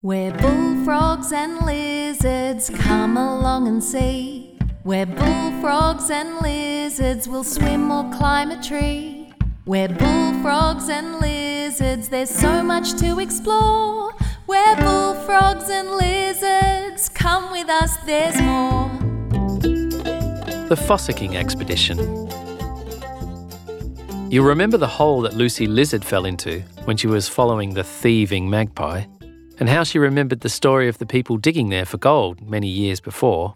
Where bullfrogs and lizards come along and see. Where bullfrogs and lizards will swim or climb a tree. Where bullfrogs and lizards, there's so much to explore. Where bullfrogs and lizards, come with us, there's more. The Fossicking Expedition. You'll remember the hole that Lucy Lizard fell into when she was following the thieving magpie, and how she remembered the story of the people digging there for gold many years before.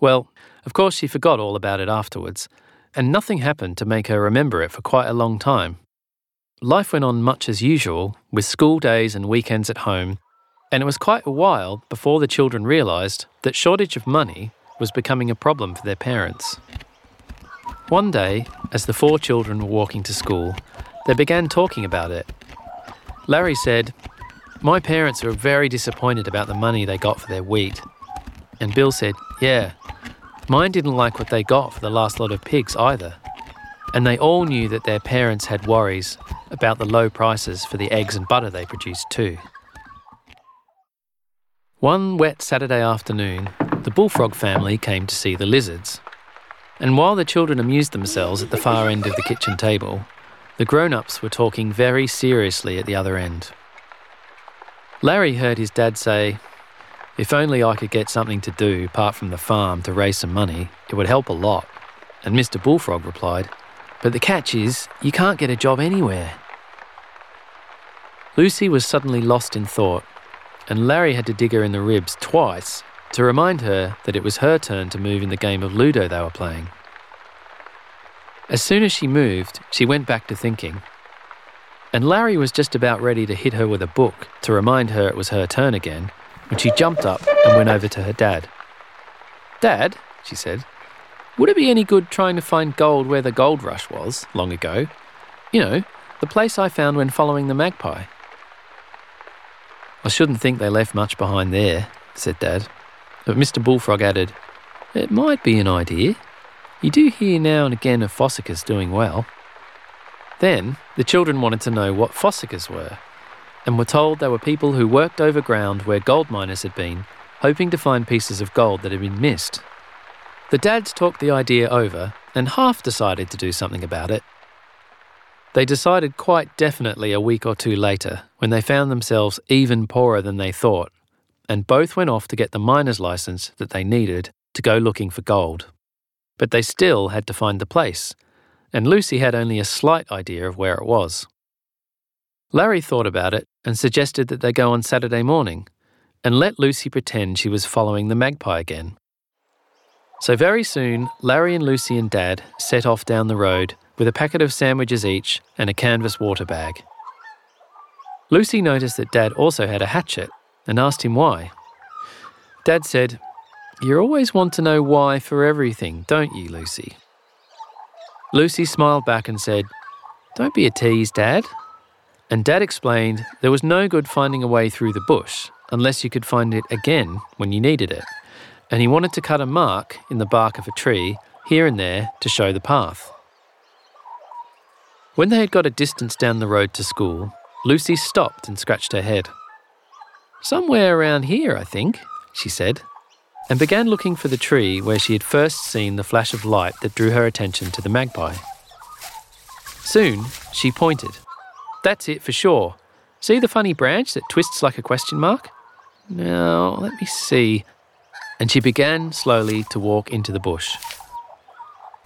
Well, of course, she forgot all about it afterwards, and nothing happened to make her remember it for quite a long time. Life went on much as usual, with school days and weekends at home, and it was quite a while before the children realised that shortage of money was becoming a problem for their parents. One day, as the four children were walking to school, they began talking about it. Larry said, My parents were very disappointed about the money they got for their wheat. And Bill said, Yeah, mine didn't like what they got for the last lot of pigs either. And they all knew that their parents had worries about the low prices for the eggs and butter they produced too. One wet Saturday afternoon, the bullfrog family came to see the lizards. And while the children amused themselves at the far end of the kitchen table, the grown ups were talking very seriously at the other end. Larry heard his dad say, If only I could get something to do apart from the farm to raise some money, it would help a lot. And Mr. Bullfrog replied, But the catch is, you can't get a job anywhere. Lucy was suddenly lost in thought, and Larry had to dig her in the ribs twice to remind her that it was her turn to move in the game of Ludo they were playing. As soon as she moved, she went back to thinking. And Larry was just about ready to hit her with a book to remind her it was her turn again when she jumped up and went over to her dad. Dad, she said, would it be any good trying to find gold where the gold rush was long ago? You know, the place I found when following the magpie. I shouldn't think they left much behind there, said Dad. But Mr. Bullfrog added, It might be an idea. You do hear now and again of fossickers doing well. Then the children wanted to know what fossickers were, and were told they were people who worked over ground where gold miners had been, hoping to find pieces of gold that had been missed. The dads talked the idea over and half decided to do something about it. They decided quite definitely a week or two later when they found themselves even poorer than they thought and both went off to get the miner's license that they needed to go looking for gold. But they still had to find the place, and Lucy had only a slight idea of where it was. Larry thought about it and suggested that they go on Saturday morning and let Lucy pretend she was following the magpie again. So very soon, Larry and Lucy and Dad set off down the road with a packet of sandwiches each and a canvas water bag. Lucy noticed that Dad also had a hatchet and asked him why. Dad said, You always want to know why for everything, don't you, Lucy? Lucy smiled back and said, Don't be a tease, Dad. And Dad explained there was no good finding a way through the bush unless you could find it again when you needed it. And he wanted to cut a mark in the bark of a tree here and there to show the path. When they had got a distance down the road to school, Lucy stopped and scratched her head. Somewhere around here, I think, she said, and began looking for the tree where she had first seen the flash of light that drew her attention to the magpie. Soon, she pointed. That's it for sure. See the funny branch that twists like a question mark? Now, let me see. And she began slowly to walk into the bush.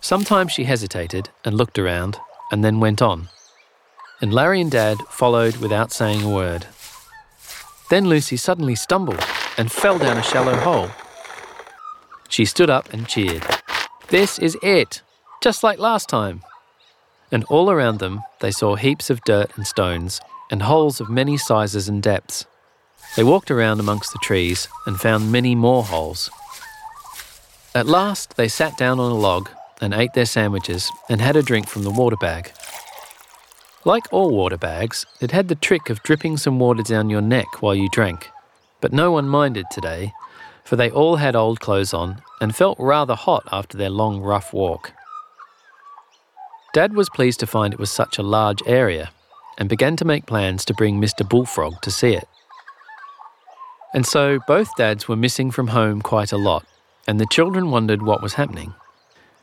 Sometimes she hesitated and looked around and then went on. And Larry and Dad followed without saying a word. Then Lucy suddenly stumbled and fell down a shallow hole. She stood up and cheered. This is it, just like last time. And all around them, they saw heaps of dirt and stones and holes of many sizes and depths. They walked around amongst the trees and found many more holes. At last, they sat down on a log and ate their sandwiches and had a drink from the water bag. Like all water bags, it had the trick of dripping some water down your neck while you drank. But no one minded today, for they all had old clothes on and felt rather hot after their long, rough walk. Dad was pleased to find it was such a large area and began to make plans to bring Mr. Bullfrog to see it. And so both dads were missing from home quite a lot, and the children wondered what was happening.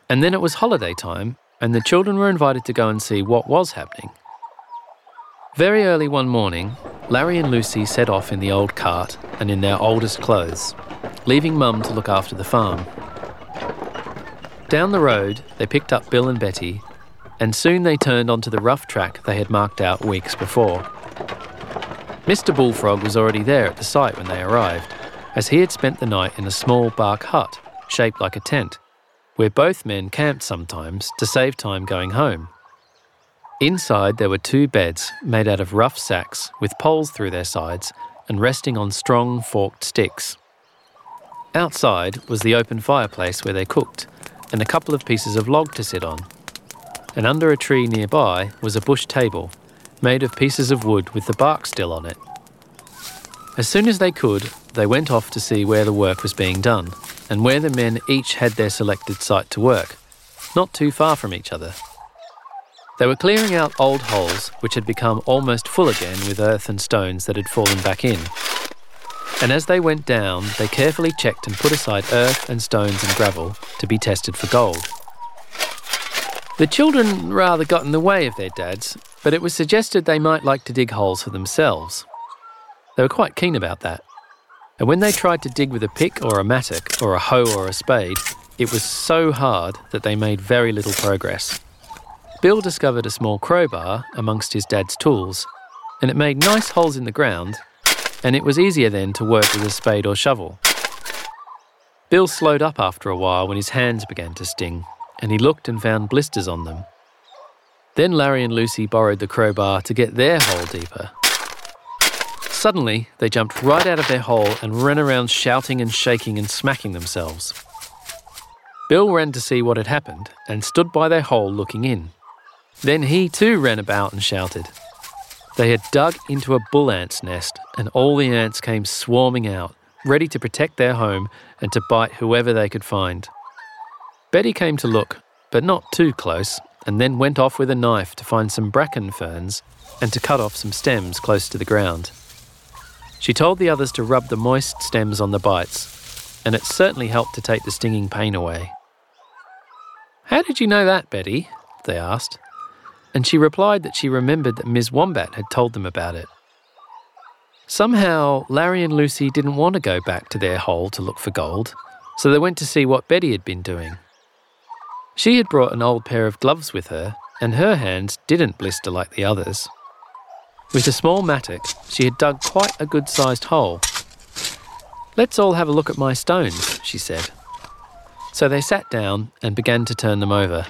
And then it was holiday time, and the children were invited to go and see what was happening. Very early one morning, Larry and Lucy set off in the old cart and in their oldest clothes, leaving Mum to look after the farm. Down the road, they picked up Bill and Betty, and soon they turned onto the rough track they had marked out weeks before. Mr. Bullfrog was already there at the site when they arrived, as he had spent the night in a small bark hut shaped like a tent, where both men camped sometimes to save time going home. Inside, there were two beds made out of rough sacks with poles through their sides and resting on strong forked sticks. Outside was the open fireplace where they cooked, and a couple of pieces of log to sit on. And under a tree nearby was a bush table, made of pieces of wood with the bark still on it. As soon as they could, they went off to see where the work was being done, and where the men each had their selected site to work, not too far from each other. They were clearing out old holes which had become almost full again with earth and stones that had fallen back in. And as they went down, they carefully checked and put aside earth and stones and gravel to be tested for gold. The children rather got in the way of their dads, but it was suggested they might like to dig holes for themselves. They were quite keen about that. And when they tried to dig with a pick or a mattock or a hoe or a spade, it was so hard that they made very little progress. Bill discovered a small crowbar amongst his dad's tools, and it made nice holes in the ground, and it was easier then to work with a spade or shovel. Bill slowed up after a while when his hands began to sting, and he looked and found blisters on them. Then Larry and Lucy borrowed the crowbar to get their hole deeper. Suddenly, they jumped right out of their hole and ran around shouting and shaking and smacking themselves. Bill ran to see what had happened and stood by their hole looking in. Then he too ran about and shouted. They had dug into a bull ant's nest, and all the ants came swarming out, ready to protect their home and to bite whoever they could find. Betty came to look, but not too close, and then went off with a knife to find some bracken ferns and to cut off some stems close to the ground. She told the others to rub the moist stems on the bites, and it certainly helped to take the stinging pain away. How did you know that, Betty? they asked and she replied that she remembered that Ms. Wombat had told them about it. Somehow, Larry and Lucy didn't want to go back to their hole to look for gold, so they went to see what Betty had been doing. She had brought an old pair of gloves with her, and her hands didn't blister like the others. With a small mattock, she had dug quite a good sized hole. Let's all have a look at my stones, she said. So they sat down and began to turn them over.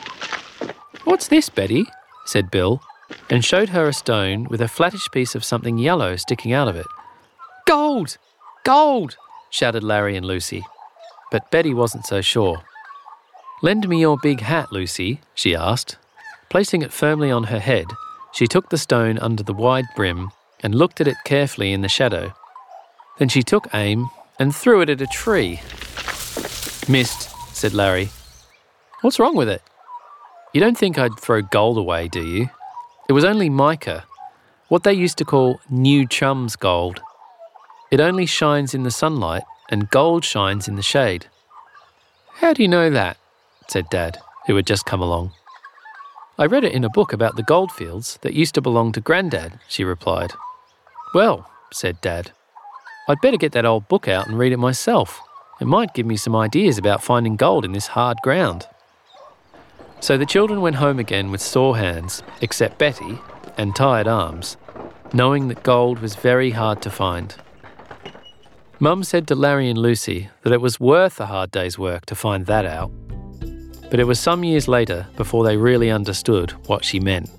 What's this, Betty? Said Bill, and showed her a stone with a flattish piece of something yellow sticking out of it. Gold! Gold! shouted Larry and Lucy. But Betty wasn't so sure. Lend me your big hat, Lucy, she asked. Placing it firmly on her head, she took the stone under the wide brim and looked at it carefully in the shadow. Then she took aim and threw it at a tree. Missed, said Larry. What's wrong with it? You don't think I'd throw gold away, do you? It was only mica, what they used to call new chum's gold. It only shines in the sunlight, and gold shines in the shade. How do you know that? said Dad, who had just come along. I read it in a book about the goldfields that used to belong to Grandad, she replied. Well, said Dad, I'd better get that old book out and read it myself. It might give me some ideas about finding gold in this hard ground. So the children went home again with sore hands, except Betty, and tired arms, knowing that gold was very hard to find. Mum said to Larry and Lucy that it was worth a hard day's work to find that out. But it was some years later before they really understood what she meant.